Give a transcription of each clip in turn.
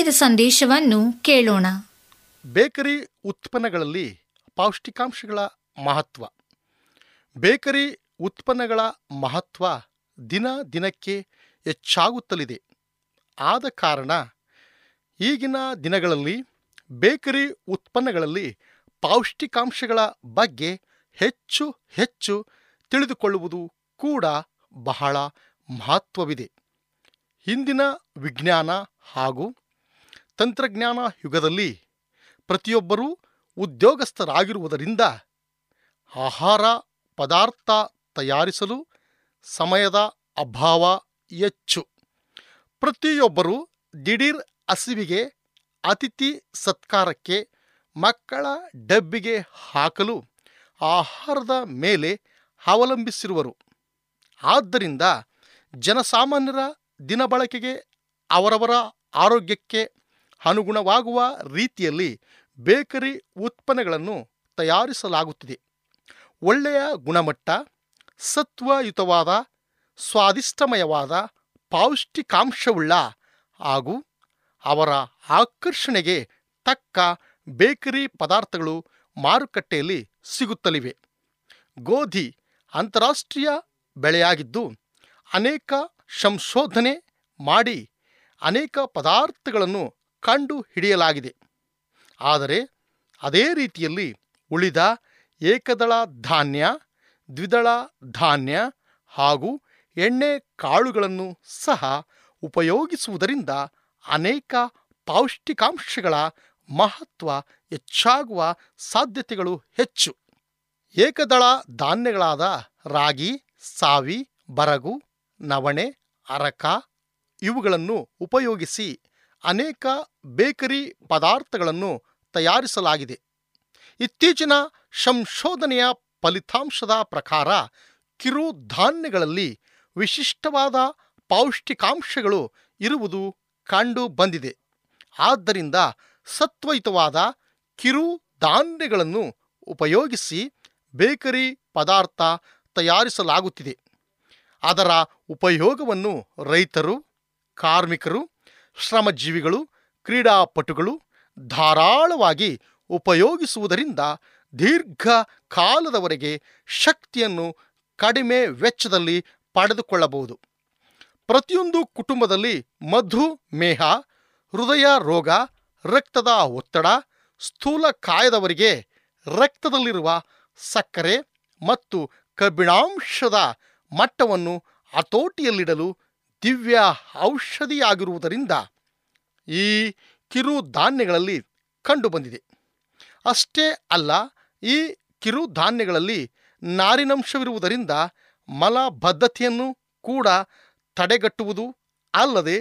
ಆರೋಗ್ಯದ ಸಂದೇಶವನ್ನು ಕೇಳೋಣ. ಬೇಕರಿ ಉತ್ಪನ್ನಗಳಲ್ಲಿ ಪೌಷ್ಟಿಕಾಂಶಗಳ ಮಹತ್ವ. ಬೇಕರಿ ಉತ್ಪನ್ನಗಳ ಮಹತ್ವ ದಿನ ದಿನಕ್ಕೆ ಹೆಚ್ಚಾಗುತ್ತಲಿದೆ. ಆದ ಕಾರಣ ಈಗಿನ ದಿನಗಳಲ್ಲಿ ಬೇಕರಿ ಉತ್ಪನ್ನಗಳಲ್ಲಿ ಪೌಷ್ಟಿಕಾಂಶಗಳ ಬಗ್ಗೆ ಹೆಚ್ಚು ಹೆಚ್ಚು ತಿಳಿದುಕೊಳ್ಳುವುದು ಕೂಡ ಬಹಳ ಮಹತ್ವವಿದೆ. ಹಿಂದಿನ ವಿಜ್ಞಾನ ಹಾಗೂ ತಂತ್ರಜ್ಞಾನ ಯುಗದಲ್ಲಿ ಪ್ರತಿಯೊಬ್ಬರೂ ಉದ್ಯೋಗಸ್ಥರಾಗಿರುವುದರಿಂದ ಆಹಾರ ಪದಾರ್ಥ ತಯಾರಿಸಲು ಸಮಯದ ಅಭಾವ ಹೆಚ್ಚು. ಪ್ರತಿಯೊಬ್ಬರು ದಿಢೀರ್ ಹಸಿವಿಗೆ, ಅತಿಥಿ ಸತ್ಕಾರಕ್ಕೆ, ಮಕ್ಕಳ ಡಬ್ಬಿಗೆ ಹಾಕಲು ಆಹಾರದ ಮೇಲೆ ಅವಲಂಬಿಸಿರುವರು. ಆದ್ದರಿಂದ ಜನಸಾಮಾನ್ಯರ ದಿನಬಳಕೆಗೆ ಅವರವರ ಆರೋಗ್ಯಕ್ಕೆ ಅನುಗುಣವಾಗುವ ರೀತಿಯಲ್ಲಿ ಬೇಕರಿ ಉತ್ಪನ್ನಗಳನ್ನು ತಯಾರಿಸಲಾಗುತ್ತಿದೆ. ಒಳ್ಳೆಯ ಗುಣಮಟ್ಟ, ಸತ್ವಯುತವಾದ, ಸ್ವಾದಿಷ್ಟಮಯವಾದ, ಪೌಷ್ಟಿಕಾಂಶವುಳ್ಳ ಹಾಗೂ ಅವರ ಆಕರ್ಷಣೆಗೆ ತಕ್ಕ ಬೇಕರಿ ಪದಾರ್ಥಗಳು ಮಾರುಕಟ್ಟೆಯಲ್ಲಿ ಸಿಗುತ್ತಲಿವೆ. ಗೋಧಿ ಅಂತಾರಾಷ್ಟ್ರೀಯ ಬೆಳೆಯಾಗಿದ್ದು, ಅನೇಕ ಸಂಶೋಧನೆ ಮಾಡಿ ಅನೇಕ ಪದಾರ್ಥಗಳನ್ನು ಕಂಡು ಹಿಡಿಯಲಾಗಿದೆ ಆದರೆ ಅದೇ ರೀತಿಯಲ್ಲಿ ಉಳಿದ ಏಕದಳ ಧಾನ್ಯ, ದ್ವಿದಳ ಧಾನ್ಯ ಹಾಗೂ ಎಣ್ಣೆ ಕಾಳುಗಳನ್ನು ಸಹ ಉಪಯೋಗಿಸುವುದರಿಂದ ಅನೇಕ ಪೌಷ್ಟಿಕಾಂಶಗಳ ಮಹತ್ವ ಹೆಚ್ಚಾಗುವ ಸಾಧ್ಯತೆಗಳು ಹೆಚ್ಚು. ಏಕದಳ ಧಾನ್ಯಗಳಾದ ರಾಗಿ, ಸಾವಿ, ಬರಗು, ನವಣೆ, ಅರಕ ಇವುಗಳನ್ನು ಉಪಯೋಗಿಸಿ ಅನೇಕ ಬೇಕರಿ ಪದಾರ್ಥಗಳನ್ನು ತಯಾರಿಸಲಾಗಿದೆ. ಇತ್ತೀಚಿನ ಸಂಶೋಧನೆಯ ಫಲಿತಾಂಶದ ಪ್ರಕಾರ ಕಿರುಧಾನ್ಯಗಳಲ್ಲಿ ವಿಶಿಷ್ಟವಾದ ಪೌಷ್ಟಿಕಾಂಶಗಳು ಇರುವುದು ಕಂಡು ಬಂದಿದೆ. ಆದ್ದರಿಂದ ಸತ್ವಯುತವಾದ ಕಿರುಧಾನ್ಯಗಳನ್ನು ಉಪಯೋಗಿಸಿ ಬೇಕರಿ ಪದಾರ್ಥ ತಯಾರಿಸಲಾಗುತ್ತಿದೆ. ಅದರ ಉಪಯೋಗವನ್ನು ರೈತರು, ಕಾರ್ಮಿಕರು, ಶ್ರಮಜೀವಿಗಳು ಕ್ರೀಡಾಪಟುಗಳು ಧಾರಾಳವಾಗಿ ಉಪಯೋಗಿಸುವುದರಿಂದ ದೀರ್ಘ ಕಾಲದವರೆಗೆ ಶಕ್ತಿಯನ್ನು ಕಡಿಮೆ ವೆಚ್ಚದಲ್ಲಿ ಪಡೆದುಕೊಳ್ಳಬಹುದು. ಪ್ರತಿಯೊಂದು ಕುಟುಂಬದಲ್ಲಿ ಮಧುಮೇಹ ಹೃದಯ ರೋಗ, ರಕ್ತದ ಒತ್ತಡ ಸ್ಥೂಲಕಾಯದವರಿಗೆ ರಕ್ತದಲ್ಲಿರುವ ಸಕ್ಕರೆ ಮತ್ತು ಕಬ್ಬಿಣಾಂಶದ ಮಟ್ಟವನ್ನು ಹತೋಟಿಯಲ್ಲಿಡಲು ದಿವ್ಯ ಔಷಧಿಯಾಗಿರುವುದರಿಂದ ಈ ಕಿರು ಧಾನ್ಯಗಳಲ್ಲಿ ಕಂಡುಬಂದಿದೆ. ಅಷ್ಟೇ ಅಲ್ಲ, ಈ ಕಿರು ಧಾನ್ಯಗಳಲ್ಲಿ ನಾರಿನಂಶವಿರುವುದರಿಂದ ಮಲಬದ್ಧತೆಯನ್ನು ಕೂಡ ತಡೆಗಟ್ಟುವುದು ಅಲ್ಲದೆ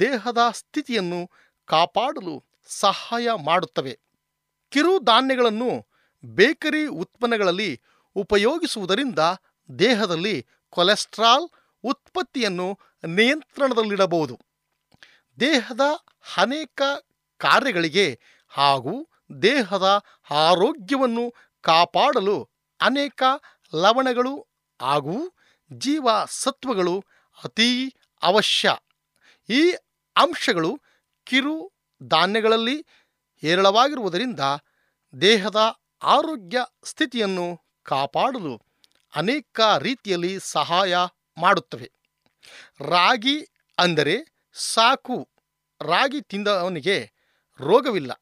ದೇಹದ ಸ್ಥಿತಿಯನ್ನು ಕಾಪಾಡಲು ಸಹಾಯ ಮಾಡುತ್ತವೆ. ಕಿರು ಧಾನ್ಯಗಳನ್ನು ಬೇಕರಿ ಉತ್ಪನ್ನಗಳಲ್ಲಿ ಉಪಯೋಗಿಸುವುದರಿಂದ ದೇಹದಲ್ಲಿ ಕೊಲೆಸ್ಟ್ರಾಲ್ ಉತ್ಪತ್ತಿಯನ್ನು ನಿಯಂತ್ರಣದಲ್ಲಿಡಬಹುದು. ದೇಹದ ಅನೇಕ ಕಾರ್ಯಗಳಿಗೆ ಹಾಗೂ ದೇಹದ ಆರೋಗ್ಯವನ್ನು ಕಾಪಾಡಲು ಅನೇಕ ಲವಣಗಳು ಹಾಗೂ ಜೀವಸತ್ವಗಳು ಅತೀ ಅವಶ್ಯ. ಈ ಅಂಶಗಳು ಕಿರು ಧಾನ್ಯಗಳಲ್ಲಿ ಹೇರಳವಾಗಿರುವುದರಿಂದ ದೇಹದ ಆರೋಗ್ಯ ಸ್ಥಿತಿಯನ್ನು ಕಾಪಾಡಲು ಅನೇಕ ರೀತಿಯಲ್ಲಿ ಸಹಾಯ ಮಾಡುತ್ತವೆ. ರಾಗಿ ಅಂದರೆ ಸಾಕು, ರಾಗಿ ತಿಂದವನಿಗೆ ರೋಗವಿಲ್ಲ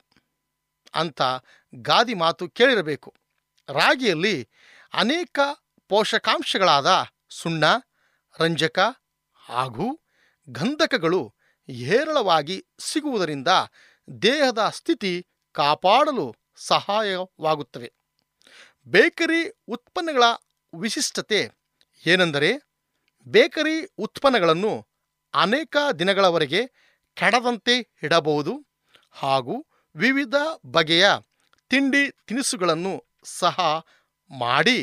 ಅಂತ ಗಾದಿ ಮಾತು ಕೇಳಿರಬೇಕು. ರಾಗಿಯಲ್ಲಿ ಅನೇಕ ಪೋಷಕಾಂಶಗಳಾದ ಸುಣ್ಣ, ರಂಜಕ ಹಾಗೂ ಗಂಧಕಗಳು ಹೇರಳವಾಗಿ ಸಿಗುವುದರಿಂದ ದೇಹದ ಸ್ಥಿತಿ ಕಾಪಾಡಲು ಸಹಾಯವಾಗುತ್ತವೆ. ಬೇಕರಿ ಉತ್ಪನ್ನಗಳ ವಿಶಿಷ್ಟತೆ ಏನೆಂದರೆ ಬೇಕರಿ ಉತ್ಪನ್ನಗಳನ್ನು ಅನೇಕ ದಿನಗಳವರೆಗೆ ಕೆಡದಂತೆ ಇಡಬಹುದು ಹಾಗೂ ವಿವಿಧ ಬಗೆಯ ತಿಂಡಿ ತಿನಿಸುಗಳನ್ನು ಸಹ ಮಾಡಿ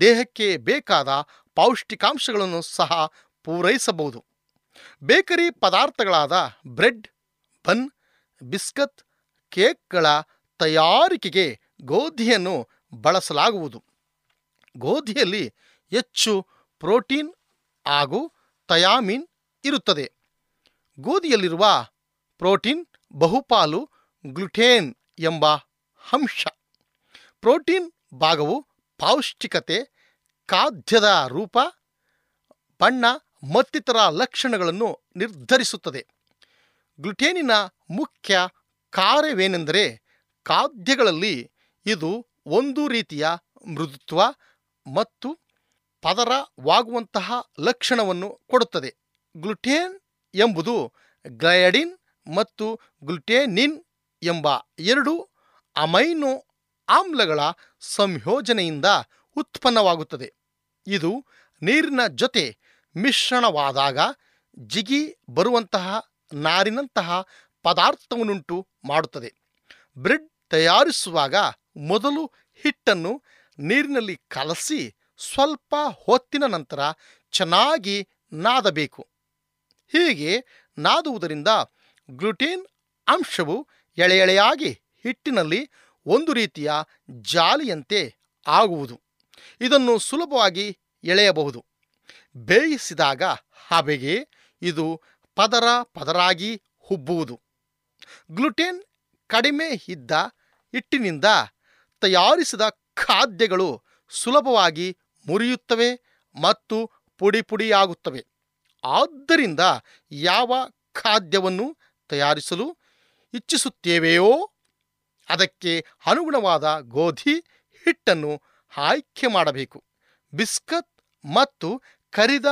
ದೇಹಕ್ಕೆ ಬೇಕಾದ ಪೌಷ್ಟಿಕಾಂಶಗಳನ್ನು ಸಹ ಪೂರೈಸಬಹುದು. ಬೇಕರಿ ಪದಾರ್ಥಗಳಾದ ಬ್ರೆಡ್, ಬನ್, ಬಿಸ್ಕತ್, ಕೇಕ್ಗಳ ತಯಾರಿಕೆಗೆ ಗೋಧಿಯನ್ನು ಬಳಸಲಾಗುವುದು. ಗೋಧಿಯಲ್ಲಿ ಹೆಚ್ಚು ಪ್ರೋಟೀನ್ ಹಾಗೂ ಥಯಾಮಿನ್ ಇರುತ್ತದೆ. ಗೋಧಿಯಲ್ಲಿರುವ ಪ್ರೋಟೀನ್, ಬಹುಪಾಲು ಗ್ಲುಟೇನ್ ಎಂಬ ಅಂಶ. ಪ್ರೋಟೀನ್ ಭಾಗವು ಪೌಷ್ಟಿಕತೆ, ಖಾದ್ಯದ ರೂಪ, ಬಣ್ಣ ಮತ್ತಿತರ ಲಕ್ಷಣಗಳನ್ನು ನಿರ್ಧರಿಸುತ್ತದೆ. ಗ್ಲುಟೇನಿನ ಮುಖ್ಯ ಕಾರ್ಯವೇನೆಂದರೆ ಖಾದ್ಯಗಳಲ್ಲಿ ಇದು ಒಂದು ರೀತಿಯ ಮೃದುತ್ವ ಮತ್ತು ಪದರವಾಗುವಂತಹ ಲಕ್ಷಣವನ್ನು ಕೊಡುತ್ತದೆ. ಗ್ಲುಟೇನ್ ಎಂಬುದು ಗ್ಲಯಡಿನ್ ಮತ್ತು ಗ್ಲುಟೇನಿನ್ ಎಂಬ ಎರಡು ಅಮೈನೋ ಆಮ್ಲಗಳ ಸಂಯೋಜನೆಯಿಂದ ಉತ್ಪನ್ನವಾಗುತ್ತದೆ. ಇದು ನೀರಿನ ಜೊತೆ ಮಿಶ್ರಣವಾದಾಗ ಜಿಗಿ ಬರುವಂತಹ ನಾರಿನಂತಹ ಪದಾರ್ಥವನ್ನುಂಟು ಮಾಡುತ್ತದೆ. ಬ್ರೆಡ್ ತಯಾರಿಸುವಾಗ ಮೊದಲು ಹಿಟ್ಟನ್ನು ನೀರಿನಲ್ಲಿ ಕಲಸಿ ಸ್ವಲ್ಪ ಹೊತ್ತಿನ ನಂತರ ಚೆನ್ನಾಗಿ ನಾದಬೇಕು. ಹೀಗೆ ನಾದುವುದರಿಂದ ಗ್ಲುಟೀನ್ ಅಂಶವು ಎಳೆ ಎಳೆಯಾಗಿ ಹಿಟ್ಟಿನಲ್ಲಿ ಒಂದು ರೀತಿಯ ಜಾಲಿಯಂತೆ ಆಗುವುದು. ಇದನ್ನು ಸುಲಭವಾಗಿ ಎಳೆಯಬಹುದು. ಬೇಯಿಸಿದಾಗ ಹಬೆಗೆ ಇದು ಪದರ ಪದರಾಗಿ ಹುಬ್ಬುವುದು. ಗ್ಲುಟೀನ್ ಕಡಿಮೆ ಇದ್ದ ಹಿಟ್ಟಿನಿಂದ ತಯಾರಿಸಿದ ಖಾದ್ಯಗಳು ಸುಲಭವಾಗಿ ಮುರಿಯುತ್ತವೆ ಮತ್ತು ಪುಡಿ ಪುಡಿಯಾಗುತ್ತವೆ ಆದ್ದರಿಂದ ಯಾವ ಖಾದ್ಯವನ್ನು ತಯಾರಿಸಲು ಇಚ್ಛಿಸುತ್ತೇವೆಯೋ ಅದಕ್ಕೆ ಅನುಗುಣವಾದ ಗೋಧಿ, ಹಿಟ್ಟನ್ನು ಆಯ್ಕೆ ಮಾಡಬೇಕು. ಬಿಸ್ಕತ್ ಮತ್ತು ಕರಿದ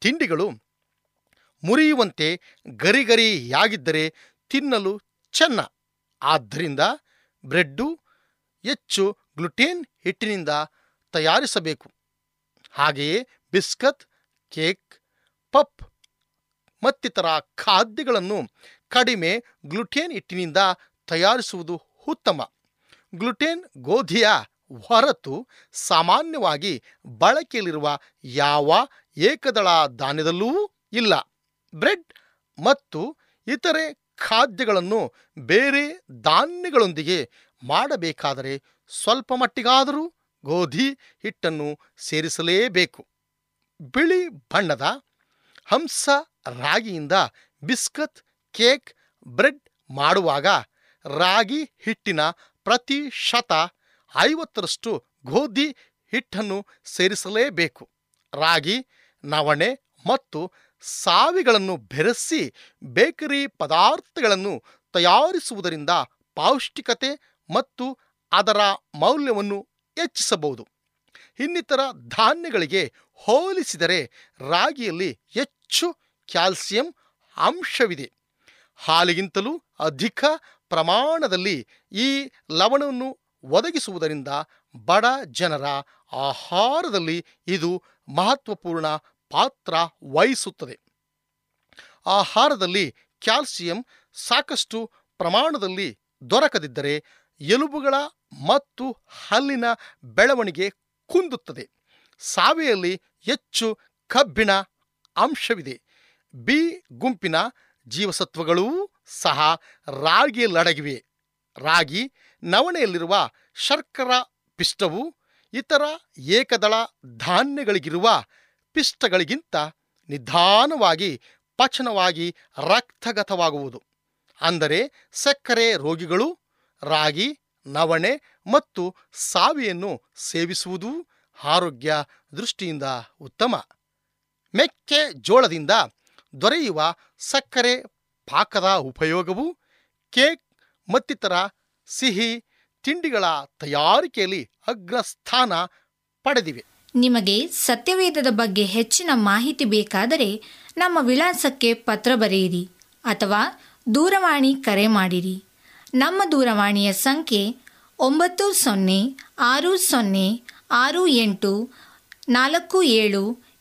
ತಿಂಡಿಗಳು ಮುರಿಯುವಂತೆ ಗರಿಗರಿಯಾಗಿದ್ದರೆ ತಿನ್ನಲು ಚೆನ್ನ. ಆದ್ದರಿಂದ ಬ್ರೆಡ್ಡು ಹೆಚ್ಚು ಗ್ಲುಟೇನ್ ಹಿಟ್ಟಿನಿಂದ ತಯಾರಿಸಬೇಕು. ಹಾಗೆಯೇ ಬಿಸ್ಕತ್, ಕೇಕ್ ಪಪ್ ಮತ್ತಿತರ ಖಾದ್ಯಗಳನ್ನು ಕಡಿಮೆ ಗ್ಲುಟೇನ್ ಹಿಟ್ಟಿನಿಂದ ತಯಾರಿಸುವುದು ಉತ್ತಮ. ಗ್ಲುಟೇನ್ ಗೋಧಿಯ ಹೊರತು ಸಾಮಾನ್ಯವಾಗಿ ಬಳಕೆಯಲ್ಲಿರುವ ಯಾವ ಏಕದಳ ಧಾನ್ಯದಲ್ಲೂ ಇಲ್ಲ. ಬ್ರೆಡ್ ಮತ್ತು ಇತರೆ ಖಾದ್ಯಗಳನ್ನು ಬೇರೆ ಧಾನ್ಯಗಳೊಂದಿಗೆ ಮಾಡಬೇಕಾದರೆ ಸ್ವಲ್ಪ ಮಟ್ಟಿಗಾದರೂ ಗೋಧಿ ಹಿಟ್ಟನ್ನು ಸೇರಿಸಲೇಬೇಕು. ಬಿಳಿ ಬಣ್ಣದ ಹಂಸ ರಾಗಿಯಿಂದ ಬಿಸ್ಕತ್, ಕೇಕ್, ಬ್ರೆಡ್ ಮಾಡುವಾಗ ರಾಗಿ ಹಿಟ್ಟಿನ ಪ್ರತಿ ಶತ ಐವತ್ತರಷ್ಟು ಗೋಧಿ ಹಿಟ್ಟನ್ನು ಸೇರಿಸಲೇಬೇಕು. ರಾಗಿ, ನವಣೆ ಮತ್ತು ಸಾವಿಗಳನ್ನು ಬೆರೆಸಿ ಬೇಕರಿ ಪದಾರ್ಥಗಳನ್ನು ತಯಾರಿಸುವುದರಿಂದ ಪೌಷ್ಟಿಕತೆ ಮತ್ತು ಅದರ ಮೌಲ್ಯವನ್ನು ಹೆಚ್ಚಿಸಬಹುದು. ಇನ್ನಿತರ ಧಾನ್ಯಗಳಿಗೆ ಹೋಲಿಸಿದರೆ ರಾಗಿಯಲ್ಲಿ ಹೆಚ್ಚು ಕ್ಯಾಲ್ಸಿಯಂ ಅಂಶವಿದೆ. ಹಾಲಿಗಿಂತಲೂ ಅಧಿಕ ಪ್ರಮಾಣದಲ್ಲಿ ಈ ಲವಣವನ್ನು ಒದಗಿಸುವುದರಿಂದ ಬಡ ಜನರ ಆಹಾರದಲ್ಲಿ ಇದು ಮಹತ್ವಪೂರ್ಣ ಪಾತ್ರ ವಹಿಸುತ್ತದೆ. ಆಹಾರದಲ್ಲಿ ಕ್ಯಾಲ್ಸಿಯಂ ಸಾಕಷ್ಟು ಪ್ರಮಾಣದಲ್ಲಿ ದೊರಕದಿದ್ದರೆ ಎಲುಬುಗಳ ಮತ್ತು ಹಲ್ಲಿನ ಬೆಳವಣಿಗೆ ಕುಂದುತ್ತದೆ. ಸಾವೆಯಲ್ಲಿ ಹೆಚ್ಚು ಕಬ್ಬಿಣ ಅಂಶವಿದೆ. ಬಿ ಗುಂಪಿನ ಜೀವಸತ್ವಗಳೂ ಸಹ ರಾಗಿಯಲ್ಲಡಗಿವೆ ರಾಗಿ ನವಣೆಯಲ್ಲಿರುವ ಶರ್ಕರ ಪಿಷ್ಟವು ಇತರ ಏಕದಳ ಧಾನ್ಯಗಳಿಗಿರುವ ಪಿಷ್ಟಗಳಿಗಿಂತ ನಿಧಾನವಾಗಿ ಪಚನವಾಗಿ ರಕ್ತಗತವಾಗುವುದು. ಅಂದರೆ ಸಕ್ಕರೆ ರೋಗಿಗಳು, ರಾಗಿ, ನವಣೆ ಮತ್ತು ಸಾವಿಯನ್ನು ಸೇವಿಸುವುದು ಆರೋಗ್ಯ ದೃಷ್ಟಿಯಿಂದ ಉತ್ತಮ. ಮೆಕ್ಕೆ ಜೋಳದಿಂದ ದೊರೆಯುವ ಸಕ್ಕರೆ ಪಾಕದ ಉಪಯೋಗವು ಕೇಕ್ ಮತ್ತಿತರ ಸಿಹಿ ತಿಂಡಿಗಳ ತಯಾರಿಕೆಯಲ್ಲಿ ಅಗ್ರಸ್ಥಾನ ಪಡೆದಿವೆ. ನಿಮಗೆ ಸತ್ಯವೇದದ ಬಗ್ಗೆ ಹೆಚ್ಚಿನ ಮಾಹಿತಿ ಬೇಕಾದರೆ ನಮ್ಮ ವಿಳಾಸಕ್ಕೆ ಪತ್ರ ಬರೆಯಿರಿ ಅಥವಾ ದೂರವಾಣಿ ಕರೆ ಮಾಡಿರಿ. ನಮ್ಮ ದೂರವಾಣಿಯ ಸಂಖ್ಯೆ ಒಂಬತ್ತು ಸೊನ್ನೆ ಆರು ಸೊನ್ನೆ ಆರು ಎಂಟು ನಾಲ್ಕು ಏಳು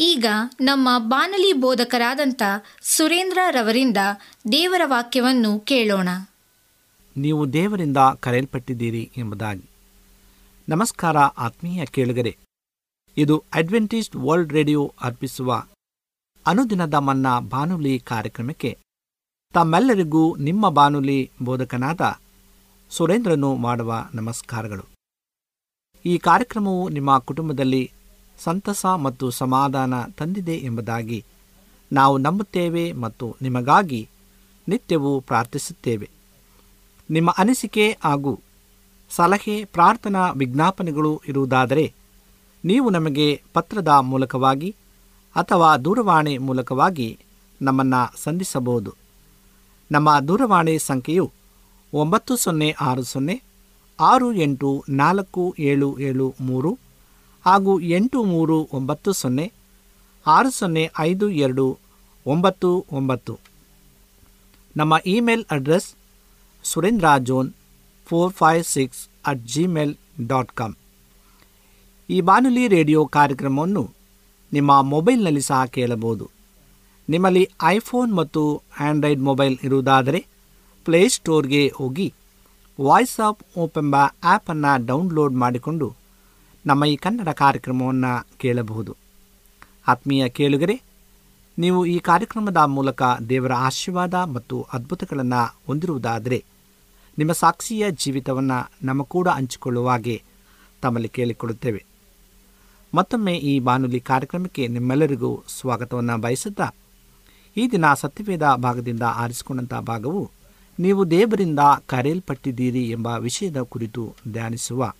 ಈಗ ನಮ್ಮ ಬಾನಲಿ ಬೋಧಕರಾದಂಥ ಸುರೇಂದ್ರ ರವರಿಂದ ದೇವರ ವಾಕ್ಯವನ್ನು ಕೇಳೋಣ. ನೀವು ದೇವರಿಂದ ಕರೆಯಲ್ಪಟ್ಟಿದ್ದೀರಿ ಎಂಬುದಾಗಿ. ನಮಸ್ಕಾರ ಆತ್ಮೀಯ ಕೇಳುಗರೆ. ಇದು ಅಡ್ವೆಂಟಿಸ್ಟ್ ವರ್ಲ್ಡ್ ರೇಡಿಯೋ ಅರ್ಪಿಸುವ ಅನುದಿನದ ಮನ್ನ ಬಾನುಲಿ ಕಾರ್ಯಕ್ರಮಕ್ಕೆ ತಮ್ಮೆಲ್ಲರಿಗೂ ನಿಮ್ಮ ಬಾನುಲಿ ಬೋಧಕನಾದ ಸುರೇಂದ್ರನು ಮಾಡುವ ನಮಸ್ಕಾರಗಳು. ಈ ಕಾರ್ಯಕ್ರಮವು ನಿಮ್ಮ ಕುಟುಂಬದಲ್ಲಿ ಸಂತಸ ಮತ್ತು ಸಮಾಧಾನ ತಂದಿದೆ ಎಂಬುದಾಗಿ ನಾವು ನಂಬುತ್ತೇವೆ ಮತ್ತು ನಿಮಗಾಗಿ ನಿತ್ಯವೂ ಪ್ರಾರ್ಥಿಸುತ್ತೇವೆ. ನಿಮ್ಮ ಅನಿಸಿಕೆ ಹಾಗೂ ಸಲಹೆ, ಪ್ರಾರ್ಥನಾ ವಿಜ್ಞಾಪನೆಗಳು ಇರುವುದಾದರೆ ನೀವು ನಮಗೆ ಪತ್ರದ ಮೂಲಕವಾಗಿ ಅಥವಾ ದೂರವಾಣಿ ಮೂಲಕವಾಗಿ ನಮ್ಮನ್ನು ಸಂಧಿಸಬಹುದು. ನಮ್ಮ ದೂರವಾಣಿ ಸಂಖ್ಯೆಯು ಒಂಬತ್ತು ಸೊನ್ನೆ ಆರು ಸೊನ್ನೆ ಆರು ಎಂಟು ನಾಲ್ಕು ಏಳು ಏಳು ಮೂರು ಹಾಗೂ ಎಂಟು ಮೂರು ಒಂಬತ್ತು ಸೊನ್ನೆ, ಆರು ಸೊನ್ನೆ ಐದು ಎರಡು ಒಂಬತ್ತು ಒಂಬತ್ತು. ನಮ್ಮ email address Surendra John four five six at Gmail dot com. ಈ ಬಾನುಲಿ ರೇಡಿಯೋ ಕಾರ್ಯಕ್ರಮವನ್ನು ನಿಮ್ಮ ಮೊಬೈಲ್ನಲ್ಲಿ ಸಹ ಕೇಳಬಹುದು. ನಿಮ್ಮಲ್ಲಿ ಐಫೋನ್ ಮತ್ತು ಆಂಡ್ರಾಯ್ಡ್ ಮೊಬೈಲ್ ಇರುವುದಾದರೆ ಪ್ಲೇಸ್ಟೋರ್ಗೆ ಹೋಗಿ ವಾಯ್ಸ್ ಆಫ್ ಓಪ್ ಎಂಬ ಆ್ಯಪನ್ನು ಡೌನ್ಲೋಡ್ ಮಾಡಿಕೊಂಡು ನಮ್ಮ ಈ ಕನ್ನಡ ಕಾರ್ಯಕ್ರಮವನ್ನು ಕೇಳಬಹುದು. ಆತ್ಮೀಯ ಕೇಳುಗರೆ, ನೀವು ಈ ಕಾರ್ಯಕ್ರಮದ ಮೂಲಕ ದೇವರ ಆಶೀರ್ವಾದ ಮತ್ತು ಅದ್ಭುತಗಳನ್ನು ಹೊಂದಿರುವುದಾದರೆ, ನಿಮ್ಮ ಸಾಕ್ಷಿಯ ಜೀವಿತವನ್ನು ನಮ್ಮ ಕೂಡ ಹಂಚಿಕೊಳ್ಳುವಾಗೆ ತಮ್ಮಲ್ಲಿ ಕೇಳಿಕೊಳ್ಳುತ್ತೇವೆ. ಮತ್ತೊಮ್ಮೆ ಈ ಬಾನುಲಿ ಕಾರ್ಯಕ್ರಮಕ್ಕೆ ನಿಮ್ಮೆಲ್ಲರಿಗೂ ಸ್ವಾಗತವನ್ನು ಬಯಸುತ್ತಾ, ಈ ದಿನ ಸತ್ಯವೇದ ಭಾಗದಿಂದ ಆರಿಸಿಕೊಂಡಂಥ ಭಾಗವು, ನೀವು ದೇವರಿಂದ ಕರೆಯಲ್ಪಟ್ಟಿದ್ದೀರಿ ಎಂಬ ವಿಷಯದ ಕುರಿತು ಧ್ಯಾನಿಸುವ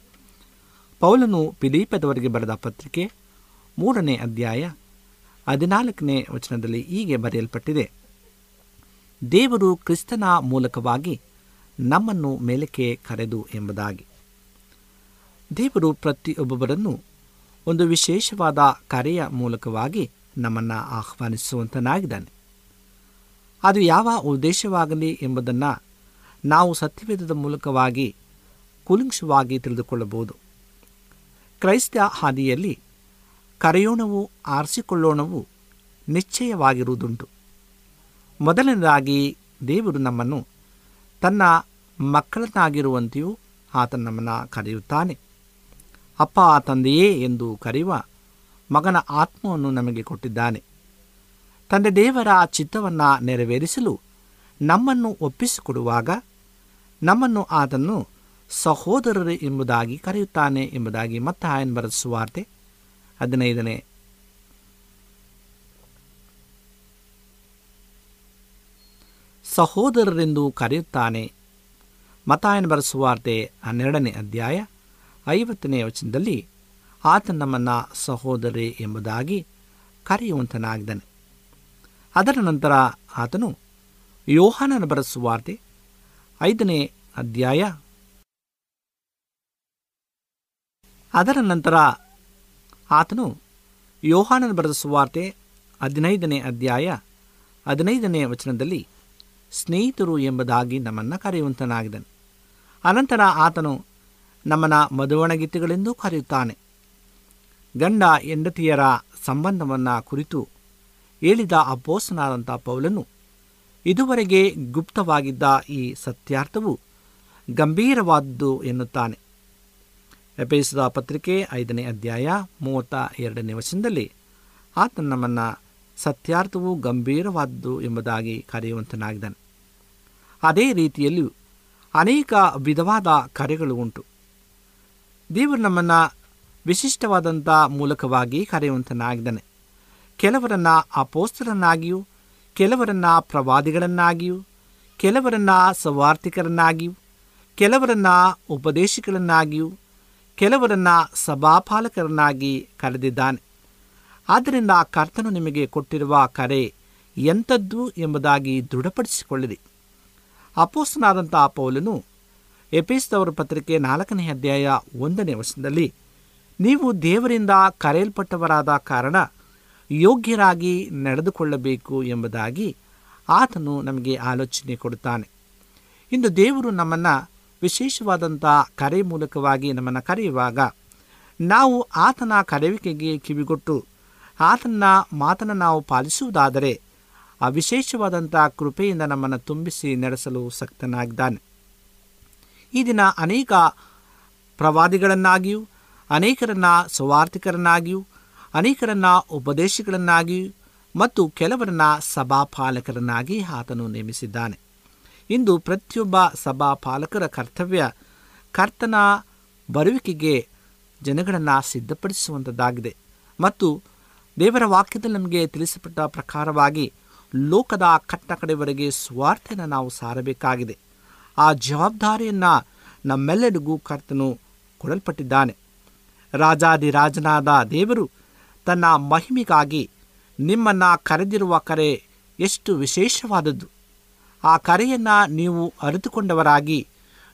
ಪೌಲನು ಪಿಲೀಪದವರಿಗೆ ಬರೆದ ಪತ್ರಿಕೆ ಮೂರನೇ ಅಧ್ಯಾಯ ಹದಿನಾಲ್ಕನೇ ವಚನದಲ್ಲಿ ಹೀಗೆ ಬರೆಯಲ್ಪಟ್ಟಿದೆ. ದೇವರು ಕ್ರಿಸ್ತನ ಮೂಲಕವಾಗಿ ನಮ್ಮನ್ನು ಮೇಲಕ್ಕೆ ಕರೆದು ಎಂಬುದಾಗಿ. ದೇವರು ಪ್ರತಿಯೊಬ್ಬೊಬ್ಬರನ್ನು ಒಂದು ವಿಶೇಷವಾದ ಕರೆಯ ಮೂಲಕವಾಗಿ ನಮ್ಮನ್ನು ಆಹ್ವಾನಿಸುವಂತನಾಗಿದ್ದಾನೆ. ಅದು ಯಾವ ಉದ್ದೇಶವಾಗಲಿ ಎಂಬುದನ್ನು ನಾವು ಸತ್ಯವೇದದ ಮೂಲಕವಾಗಿ ಕುಲುಂಕ್ಷವಾಗಿ ತಿಳಿದುಕೊಳ್ಳಬಹುದು. ಕ್ರೈಸ್ತ ಹಾದಿಯಲ್ಲಿ ಕರೆಯೋಣವು ಆರಿಸಿಕೊಳ್ಳೋಣವು ನಿಶ್ಚಯವಾಗಿರುವುದುಂಟು. ಮೊದಲನೇದಾಗಿ ದೇವರು ನಮ್ಮನ್ನು ತನ್ನ ಮಕ್ಕಳನ್ನಾಗಿರುವಂತೆಯೂ ಆತ ನಮ್ಮನ್ನು ಕರೆಯುತ್ತಾನೆ. ಅಪ್ಪ, ತಂದೆಯೇ ಎಂದು ಕರೆಯುವ ಮಗನ ಆತ್ಮವನ್ನು ನಮಗೆ ಕೊಟ್ಟಿದ್ದಾನೆ. ತಂದೆ ದೇವರ ಚಿತ್ತವನ್ನು ನೆರವೇರಿಸಲು ನಮ್ಮನ್ನು ಒಪ್ಪಿಸಿಕೊಡುವಾಗ ನಮ್ಮನ್ನು ಆತನು ಸಹೋದರರು ಎಂಬುದಾಗಿ ಕರೆಯುತ್ತಾನೆ ಎಂಬುದಾಗಿ ಮತ್ತೆ ಆಯನ್ ಬರೆದ ಸುವಾರ್ತೆ ಹದಿನೈದನೇ ಸಹೋದರರೆಂದು ಕರೆಯುತ್ತಾನೆ ಮತಾಯನ ಬರೆಸುವಾರ್ತೆ ಹನ್ನೆರಡನೇ ಅಧ್ಯಾಯ ಐವತ್ತನೇ ವಚನದಲ್ಲಿ ಆತ ನಮ್ಮನ್ನು ಸಹೋದರಿ ಎಂಬುದಾಗಿ ಕರೆಯುವಂತನಾಗಿದ್ದಾನೆ. ಅದರ ನಂತರ ಆತನು ಯೋಹಾನನ ಬರೆಸುವಾರ್ತೆ ಐದನೇ ಅಧ್ಯಾಯ ಅದರ ನಂತರ ಆತನು ಯೋಹಾನನ ಬರೆದ ಸುವಾರ್ತೆ ಹದಿನೈದನೇ ಅಧ್ಯಾಯ ಹದಿನೈದನೇ ವಚನದಲ್ಲಿ ಸ್ನೇಹಿತರು ಎಂಬುದಾಗಿ ನಮ್ಮನ್ನು ಕರೆಯುವಂತನಾಗಿದ್ದಾನೆ. ಅನಂತರ ಆತನು ನಮ್ಮನ ಮದುವಣಗಿತ್ತುಗಳೆಂದೂ ಕರೆಯುತ್ತಾನೆ. ಗಂಡ ಹೆಂಡತಿಯರ ಸಂಬಂಧವನ್ನು ಕುರಿತು ಹೇಳಿದ ಅಪೋಸನಾದಂಥ ಪೌಲನು, ಇದುವರೆಗೆ ಗುಪ್ತವಾಗಿದ್ದ ಈ ಸತ್ಯಾರ್ಥವು ಗಂಭೀರವಾದದ್ದು ಎನ್ನುತ್ತಾನೆ. ಎಪೇಸದ ಪತ್ರಿಕೆ ಐದನೇ ಅಧ್ಯಾಯ ಮೂವತ್ತ ಎರಡನೇ ವಚನದಲ್ಲಿ, ಆತ ನಮ್ಮನ್ನು ಸತ್ಯಾರ್ಥವು ಗಂಭೀರವಾದದ್ದು ಎಂಬುದಾಗಿ ಕರೆಯುವಂತನಾಗಿದ್ದಾನೆ. ಅದೇ ರೀತಿಯಲ್ಲಿಯೂ ಅನೇಕ ವಿಧವಾದ ಕರೆಗಳು ಉಂಟು. ದೇವರು ನಮ್ಮನ್ನು ವಿಶಿಷ್ಟವಾದಂಥ ಮೂಲಕವಾಗಿ ಕರೆಯುವಂತನಾಗಿದ್ದಾನೆ. ಕೆಲವರನ್ನ ಅಪೋಸ್ತರನ್ನಾಗಿಯೂ ಕೆಲವರನ್ನ ಪ್ರವಾದಿಗಳನ್ನಾಗಿಯೂ, ಕೆಲವರನ್ನ ಸವಾರ್ಥಿಕರನ್ನಾಗಿಯೂ ಕೆಲವರನ್ನ ಉಪದೇಶಿಗಳನ್ನಾಗಿಯೂ ಕೆಲವರನ್ನ ಸಭಾಪಾಲಕರನ್ನಾಗಿ ಕರೆದಿದ್ದಾನೆ. ಆದ್ದರಿಂದ ಕರ್ತನು ನಿಮಗೆ ಕೊಟ್ಟಿರುವ ಕರೆ ಎಂಥದ್ದು ಎಂಬುದಾಗಿ ದೃಢಪಡಿಸಿಕೊಳ್ಳಿರಿ. ಅಪೋಸ್ತನಾದಂಥ ಪೌಲನು ಎಪಿಸ್ತವರ ಪತ್ರಿಕೆ ನಾಲ್ಕನೇ ಅಧ್ಯಾಯ ಒಂದನೇ ವರ್ಷದಲ್ಲಿ ನೀವು ದೇವರಿಂದ ಕರೆಯಲ್ಪಟ್ಟವರಾದ ಕಾರಣ ಯೋಗ್ಯರಾಗಿ ನಡೆದುಕೊಳ್ಳಬೇಕು ಎಂಬುದಾಗಿ ಆತನು ನಮಗೆ ಆಲೋಚನೆ ಕೊಡುತ್ತಾನೆ. ಇಂದು ದೇವರು ನಮ್ಮನ್ನು ವಿಶೇಷವಾದಂಥ ಕರೆ ಮೂಲಕವಾಗಿ ನಮ್ಮನ್ನು ಕರೆಯುವಾಗ ನಾವು ಆತನ ಕರೆಯುವಿಕೆಗೆ ಕಿವಿಗೊಟ್ಟು ಆತನ ಮಾತನ್ನು ನಾವು ಪಾಲಿಸುವುದಾದರೆ ಆ ವಿಶೇಷವಾದಂಥ ಕೃಪೆಯಿಂದ ನಮ್ಮನ್ನು ತುಂಬಿಸಿ ನಡೆಸಲು ಸಕ್ತನಾಗಿದ್ದಾನೆ. ಈ ದಿನ ಅನೇಕ ಪ್ರವಾದಿಗಳನ್ನಾಗಿಯೂ, ಅನೇಕರನ್ನ ಸುವಾರ್ಥಿಕರನ್ನಾಗಿಯೂ ಅನೇಕರನ್ನ ಉಪದೇಶಗಳನ್ನಾಗಿಯೂ ಮತ್ತು ಕೆಲವರನ್ನ ಸಭಾಪಾಲಕರನ್ನಾಗಿ ಆತನು ನೇಮಿಸಿದ್ದಾನೆ. ಇಂದು ಪ್ರತಿಯೊಬ್ಬ ಸಭಾಪಾಲಕರ ಕರ್ತವ್ಯ ಕರ್ತನ ಬರುವಿಕೆಗೆ ಜನಗಳನ್ನು ಸಿದ್ಧಪಡಿಸುವಂಥದ್ದಾಗಿದೆ ಮತ್ತು ದೇವರ ವಾಕ್ಯದಲ್ಲಿ ನಮಗೆ ತಿಳಿಸಪಟ್ಟ ಪ್ರಕಾರವಾಗಿ ಲೋಕದ ಕಟ್ಟ ಕಡೆವರೆಗೆ ಸ್ವಾರ್ಥನ ನಾವು ಸಾರಬೇಕಾಗಿದೆ. ಆ ಜವಾಬ್ದಾರಿಯನ್ನು ನಮ್ಮೆಲ್ಲರಿಗೂ ಕರ್ತನು ಕೊಡಲ್ಪಟ್ಟಿದ್ದಾನೆ. ರಾಜಾದಿರಾಜನಾದ ದೇವರು ತನ್ನ ಮಹಿಮೆಗಾಗಿ ನಿಮ್ಮನ್ನು ಕರೆದಿರುವ ಕರೆ ಎಷ್ಟು ವಿಶೇಷವಾದದ್ದು. ಆ ಕರೆಯನ್ನು ನೀವು ಅರಿತುಕೊಂಡವರಾಗಿ,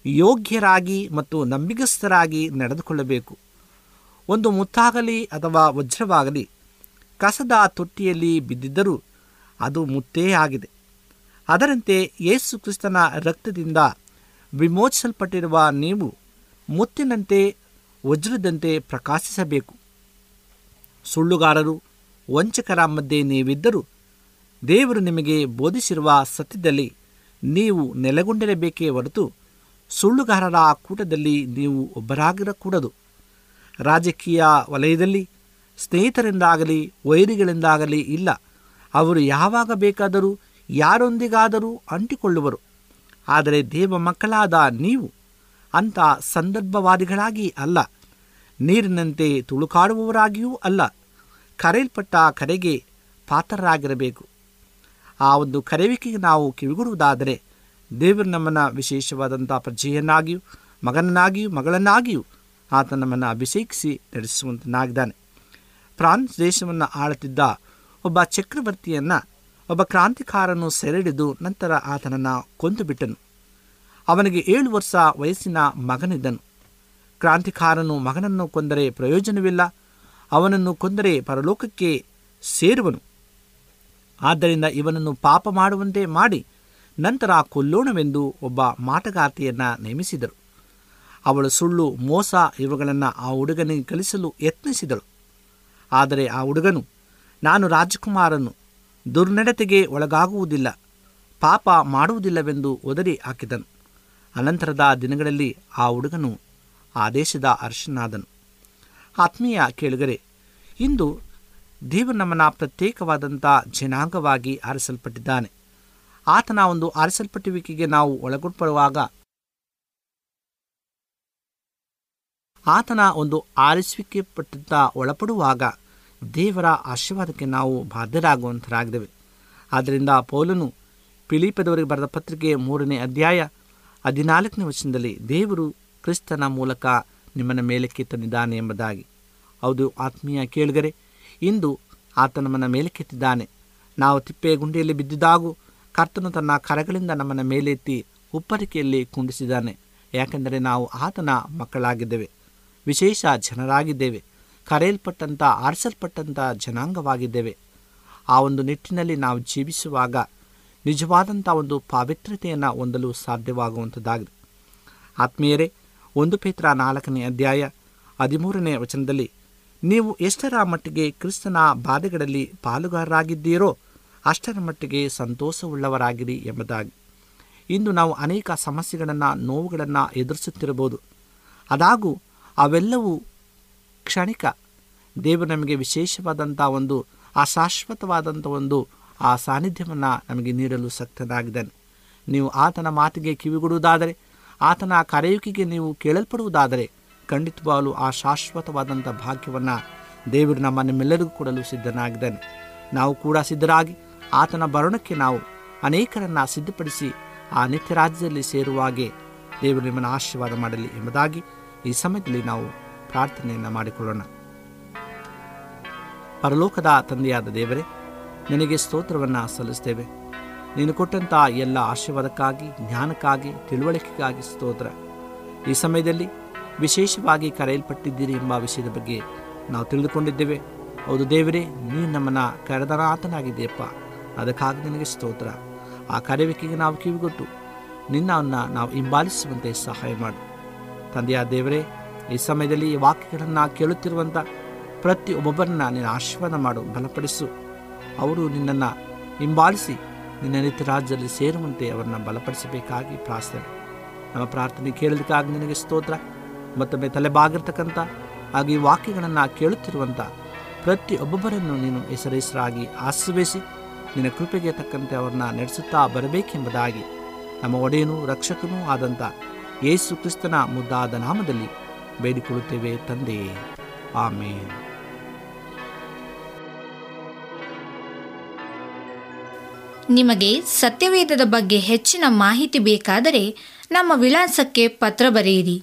ಯೋಗ್ಯರಾಗಿ ಮತ್ತು ನಂಬಿಗಸ್ಥರಾಗಿ ನಡೆದುಕೊಳ್ಳಬೇಕು. ಒಂದು ಮುತ್ತಾಗಲಿ ಅಥವಾ ವಜ್ರವಾಗಲಿ, ಕಸದ ತೊಟ್ಟಿಯಲ್ಲಿ ಬಿದ್ದಿದ್ದರೂ ಅದು ಮುತ್ತೇ ಆಗಿದೆ. ಅದರಂತೆ ಯೇಸು ಕ್ರಿಸ್ತನ ರಕ್ತದಿಂದ ವಿಮೋಚಿಸಲ್ಪಟ್ಟಿರುವ ನೀವು ಮುತ್ತಿನಂತೆ ವಜ್ರದಂತೆ ಪ್ರಕಾಶಿಸಬೇಕು. ಸುಳ್ಳುಗಾರರು, ವಂಚಕರ ಮಧ್ಯೆ ನೀವಿದ್ದರೂ ದೇವರು ನಿಮಗೆ ಬೋಧಿಸಿರುವ ಸತ್ಯದಲ್ಲಿ ನೀವು ನೆಲೆಗೊಂಡಿರಬೇಕೇ ಹೊರತು ಸುಳ್ಳುಗಾರರ ಕೂಟದಲ್ಲಿ ನೀವು ಒಬ್ಬರಾಗಿರಕೂಡದು. ರಾಜಕೀಯ ವಲಯದಲ್ಲಿ ಸ್ನೇಹಿತರಿಂದಾಗಲಿ, ವೈರಿಗಳಿಂದಾಗಲಿ ಇಲ್ಲ. ಅವರು ಯಾವಾಗ ಬೇಕಾದರೂ ಯಾರೊಂದಿಗಾದರೂ ಅಂಟಿಕೊಳ್ಳುವರು. ಆದರೆ ದೇವ ಮಕ್ಕಳಾದ ನೀವು ಅಂಥ ಸಂದರ್ಭವಾದಿಗಳಾಗಿ ಅಲ್ಲ. ನೀರಿನಂತೆ ತುಳುಕಾಡುವವರಾಗಿಯೂ ಅಲ್ಲ. ಕರೆಯಲ್ಪಟ್ಟ ಕರೆಗೆ ಪಾತ್ರರಾಗಿರಬೇಕು. ಆ ಒಂದು ಕರೆಯುವಿಕೆಗೆ ನಾವು ಕಿವಿಗೊಡುವುದಾದರೆ ದೇವರು ನಮ್ಮನ್ನು ವಿಶೇಷವಾದಂಥ ಪ್ರಜೆಯನ್ನಾಗಿಯೂ, ಮಗನನ್ನಾಗಿಯೂ, ಮಗಳನ್ನಾಗಿಯೂ ಆತ ನಮ್ಮನ್ನು ಅಭಿಷೇಕಿಸಿ ನಡೆಸುವಂತನಾಗಿದ್ದಾನೆ. ಫ್ರಾನ್ಸ್ ದೇಶವನ್ನು ಆಳುತ್ತಿದ್ದ ಒಬ್ಬ ಚಕ್ರವರ್ತಿಯನ್ನು, ಒಬ್ಬ ಕ್ರಾಂತಿಕಾರನು ಸೆರೆಡಿದು ನಂತರ ಆತನನ್ನು ಕೊಂದು ಬಿಟ್ಟನು ಅವನಿಗೆ ಏಳು ವರ್ಷ ವಯಸ್ಸಿನ ಮಗನಿದ್ದನು. ಕ್ರಾಂತಿಕಾರನು ಮಗನನ್ನು ಕೊಂದರೆ ಪ್ರಯೋಜನವಿಲ್ಲ, ಅವನನ್ನು ಕೊಂದರೆ ಪರಲೋಕಕ್ಕೆ ಸೇರುವನು. ಆದ್ದರಿಂದ ಇವನನ್ನು ಪಾಪ ಮಾಡುವಂತೆ ಮಾಡಿ ನಂತರ ಕೊಲ್ಲೋಣವೆಂದು ಒಬ್ಬ ಮಾಟಗಾರ್ತಿಯನ್ನು ನೇಮಿಸಿದರು. ಅವಳು ಸುಳ್ಳು, ಮೋಸ ಇವುಗಳನ್ನು ಆ ಹುಡುಗನಿಗೆ ಕಲಿಸಲು ಯತ್ನಿಸಿದಳು. ಆದರೆ ಆ ಹುಡುಗನು, ನಾನು ರಾಜಕುಮಾರನು, ದುರ್ನಡತೆಗೆ ಒಳಗಾಗುವುದಿಲ್ಲ, ಪಾಪ ಮಾಡುವುದಿಲ್ಲವೆಂದು ಒದರಿ ಹಾಕಿದನು. ಅನಂತರದ ದಿನಗಳಲ್ಲಿ ಆ ಹುಡುಗನು ಆ ದೇಶದ ಅರ್ಶನಾದನು ಆತ್ಮೀಯ ಕೇಳುಗರೆ, ಇಂದು ದೇವರು ನಮ್ಮನ್ನು ಪ್ರತ್ಯೇಕವಾದಂಥ ಜನಾಂಗವಾಗಿ ಆರಿಸಲ್ಪಟ್ಟಿದ್ದಾನೆ. ಆತನ ಒಂದು ಆರಿಸಲ್ಪಟ್ಟುವಿಕೆಗೆ ನಾವು ಒಳಗೊಳ್ಪಡುವಾಗ ಆತನ ಒಂದು ಆರಿಸುವಿಕೆ ಪಟ್ಟಂತ ಒಳಪಡುವಾಗ ದೇವರ ಆಶೀರ್ವಾದಕ್ಕೆ ನಾವು ಬಾಧ್ಯರಾಗುವಂಥರಾಗಿದ್ದೇವೆ. ಆದ್ದರಿಂದ ಪೌಲನು ಪಿಲಿಪದವರಿಗೆ ಬರೆದ ಪತ್ರಿಕೆ ಮೂರನೇ ಅಧ್ಯಾಯ ಹದಿನಾಲ್ಕನೇ ವಚನದಲ್ಲಿ ದೇವರು ಕ್ರಿಸ್ತನ ಮೂಲಕ ನಿಮ್ಮನ್ನು ಮೇಲಕ್ಕೆ ತಂದಿದ್ದಾನೆ ಎಂಬುದಾಗಿ. ಹೌದು, ಆತ್ಮೀಯ ಕೇಳಿಗರೆ ಇಂದು ಆತ ನಮ್ಮನ್ನು ಮೇಲಕ್ಕೆತ್ತಿದ್ದಾನೆ ನಾವು ತಿಪ್ಪೆ ಗುಂಡಿಯಲ್ಲಿ ಬಿದ್ದಿದ್ದಾಗೂ ಕರ್ತನು ತನ್ನ ಕರಗಳಿಂದ ನಮ್ಮನ್ನು ಮೇಲೆತ್ತಿ ಉಪ್ಪರಿಕೆಯಲ್ಲಿ ಕುಂಡಿಸಿದ್ದಾನೆ. ಯಾಕೆಂದರೆ ನಾವು ಆತನ ಮಕ್ಕಳಾಗಿದ್ದೇವೆ. ವಿಶೇಷ ಜನರಾಗಿದ್ದೇವೆ. ಕರೆಯಲ್ಪಟ್ಟಂಥ, ಆರಿಸಲ್ಪಟ್ಟಂಥ ಜನಾಂಗವಾಗಿದ್ದೇವೆ. ಆ ಒಂದು ನಿಟ್ಟಿನಲ್ಲಿ ನಾವು ಜೀವಿಸುವಾಗ ನಿಜವಾದಂಥ ಒಂದು ಪಾವಿತ್ರ್ಯತೆಯನ್ನು ಹೊಂದಲು ಸಾಧ್ಯವಾಗುವಂಥದ್ದಾಗಿದೆ. ಆತ್ಮೀಯರೇ, ಒಂದು ಪೇತ್ರ ನಾಲ್ಕನೇ ಅಧ್ಯಾಯ ಹದಿಮೂರನೇ ವಚನದಲ್ಲಿ ನೀವು ಎಷ್ಟರ ಮಟ್ಟಿಗೆ ಕ್ರಿಸ್ತನ ಬಾಧೆಗಳಲ್ಲಿ ಪಾಲುಗಾರರಾಗಿದ್ದೀರೋ ಅಷ್ಟರ ಮಟ್ಟಿಗೆ ಸಂತೋಷವುಳ್ಳವರಾಗಿರಿ ಎಂಬುದಾಗಿ. ಇಂದು ನಾವು ಅನೇಕ ಸಮಸ್ಯೆಗಳನ್ನು, ನೋವುಗಳನ್ನು ಎದುರಿಸುತ್ತಿರಬಹುದು. ಅದಾಗೂ ಅವೆಲ್ಲವೂ ಕ್ಷಣಿಕ. ದೇವರು ನಮಗೆ ವಿಶೇಷವಾದಂಥ ಒಂದು ಅಶಾಶ್ವತವಾದಂಥ ಶಾಶ್ವತವಾದಂಥ ಒಂದು, ಆ ಸಾನ್ನಿಧ್ಯವನ್ನು ನಮಗೆ ನೀಡಲು ಸಕ್ತನಾಗಿದ್ದಾನೆ. ನೀವು ಆತನ ಮಾತಿಗೆ ಕಿವಿಗೊಡುವುದಾದರೆ, ಆತನ ಕರೆಯುಕಿಗೆ ನೀವು ಕೇಳಲ್ಪಡುವುದಾದರೆ ಖಂಡಿತವಾಗಲೂ ಆ ಶಾಶ್ವತವಾದಂಥ ಭಾಗ್ಯವನ್ನು ದೇವರು ನಮ್ಮ ನಿಮ್ಮೆಲ್ಲರಿಗೂ ಕೊಡಲು ಸಿದ್ಧನಾಗಿದ್ದಾನೆ. ನಾವು ಕೂಡ ಸಿದ್ಧರಾಗಿ ಆತನ ಬರಣಕ್ಕೆ ನಾವು ಅನೇಕರನ್ನು ಸಿದ್ಧಪಡಿಸಿ ಆ ನಿತ್ಯ ರಾಜ್ಯದಲ್ಲಿ ಸೇರುವಾಗೆ ದೇವರು ನಿಮ್ಮನ್ನು ಆಶೀರ್ವಾದ ಮಾಡಲಿ ಎಂಬುದಾಗಿ ಈ ಸಮಯದಲ್ಲಿ ನಾವು ಪ್ರಾರ್ಥನೆಯನ್ನು ಮಾಡಿಕೊಳ್ಳೋಣ. ಪರಲೋಕದ ತಂದೆಯಾದ ದೇವರೇ, ನಿನಗೆ ಸ್ತೋತ್ರವನ್ನು ಸಲ್ಲಿಸ್ತೇವೆ. ನೀನು ಕೊಟ್ಟಂಥ ಎಲ್ಲ ಆಶೀರ್ವಾದಕ್ಕಾಗಿ, ಜ್ಞಾನಕ್ಕಾಗಿ, ತಿಳುವಳಿಕೆಗಾಗಿ ಸ್ತೋತ್ರ. ಈ ಸಮಯದಲ್ಲಿ ವಿಶೇಷವಾಗಿ ಕರೆಯಲ್ಪಟ್ಟಿದ್ದೀರಿ ಎಂಬ ವಿಷಯದ ಬಗ್ಗೆ ನಾವು ತಿಳಿದುಕೊಂಡಿದ್ದೇವೆ. ಹೌದು ದೇವರೇ, ನೀನು ನಮ್ಮನ್ನು ಕರೆದನಾಥನಾಗಿದೆಯಪ್ಪ ಅದಕ್ಕಾಗಿ ನಿನಗೆ ಸ್ತೋತ್ರ. ಆ ಕರೆಯುವಿಕೆಗೆ ನಾವು ಕಿವಿಗೊಟ್ಟು ನಿನ್ನವನ್ನು ನಾವು ಹಿಂಬಾಲಿಸುವಂತೆ ಸಹಾಯ ಮಾಡು. ತಂದೆಯ ದೇವರೇ, ಈ ಸಮಯದಲ್ಲಿ ಈ ವಾಕ್ಯಗಳನ್ನು ಕೇಳುತ್ತಿರುವಂಥ ಪ್ರತಿ ಒಬ್ಬೊಬ್ಬರನ್ನ ನೀನು ಆಶೀರ್ವಾದ ಮಾಡು, ಬಲಪಡಿಸು. ಅವರು ನಿನ್ನನ್ನು ಹಿಂಬಾಲಿಸಿ ನಿನ್ನ ನಿತ್ಯ ರಾಜ್ಯದಲ್ಲಿ ಸೇರುವಂತೆ ಅವರನ್ನು ಬಲಪಡಿಸಬೇಕಾಗಿ ಪ್ರಾರ್ಥನೆ. ನಮ್ಮ ಪ್ರಾರ್ಥನೆ ಕೇಳಲಿಕ್ಕಾಗಿ ನಿನಗೆ ಸ್ತೋತ್ರ. ಮತ್ತೊಮ್ಮೆ ತಲೆಬಾಗಿರ್ತಕ್ಕಂಥ ಹಾಗೆ ಈ ವಾಕ್ಯಗಳನ್ನು ಕೇಳುತ್ತಿರುವಂಥ ಪ್ರತಿಯೊಬ್ಬೊಬ್ಬರನ್ನು ನೀನು ಹೆಸರೆಸರಾಗಿ ಆಶ್ರವಿಸಿ ನಿನ್ನ ಕೃಪೆಗೆ ತಕ್ಕಂತೆ ಅವ್ರನ್ನ ನಡೆಸುತ್ತಾ ಬರಬೇಕೆಂಬುದಾಗಿ ನಮ್ಮ ಒಡೆಯನೂ ರಕ್ಷಕನೂ ಆದಂಥ ಯೇಸು ಕ್ರಿಸ್ತನ ಮುದ್ದಾದ ನಾಮದಲ್ಲಿ ಬೇಡಿಕೊಳ್ಳುತ್ತೇವೆ ತಂದೆಯೇ ಆಮೇನ್. ನಿಮಗೆ ಸತ್ಯವೇದದ ಬಗ್ಗೆ ಹೆಚ್ಚಿನ ಮಾಹಿತಿ ಬೇಕಾದರೆ ನಮ್ಮ ವಿಳಾಸಕ್ಕೆ ಪತ್ರ ಬರೆಯಿರಿ.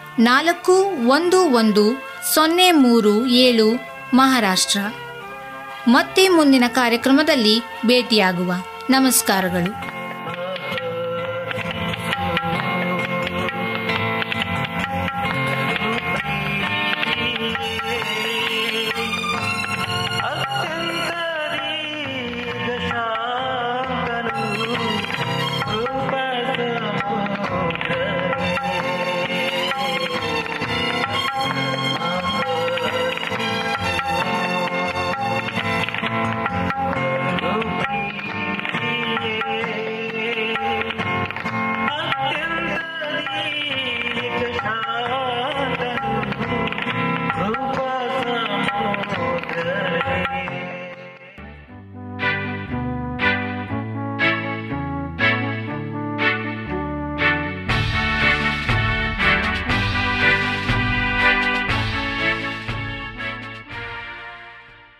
ನಾಲ್ಕು ಒಂದು ಒಂದು ಸೊನ್ನೆ ಮೂರು ಏಳು ಮಹಾರಾಷ್ಟ್ರ. ಮತ್ತೆ ಮುಂದಿನ ಕಾರ್ಯಕ್ರಮದಲ್ಲಿ ಭೇಟಿಯಾಗುವ. ನಮಸ್ಕಾರಗಳು.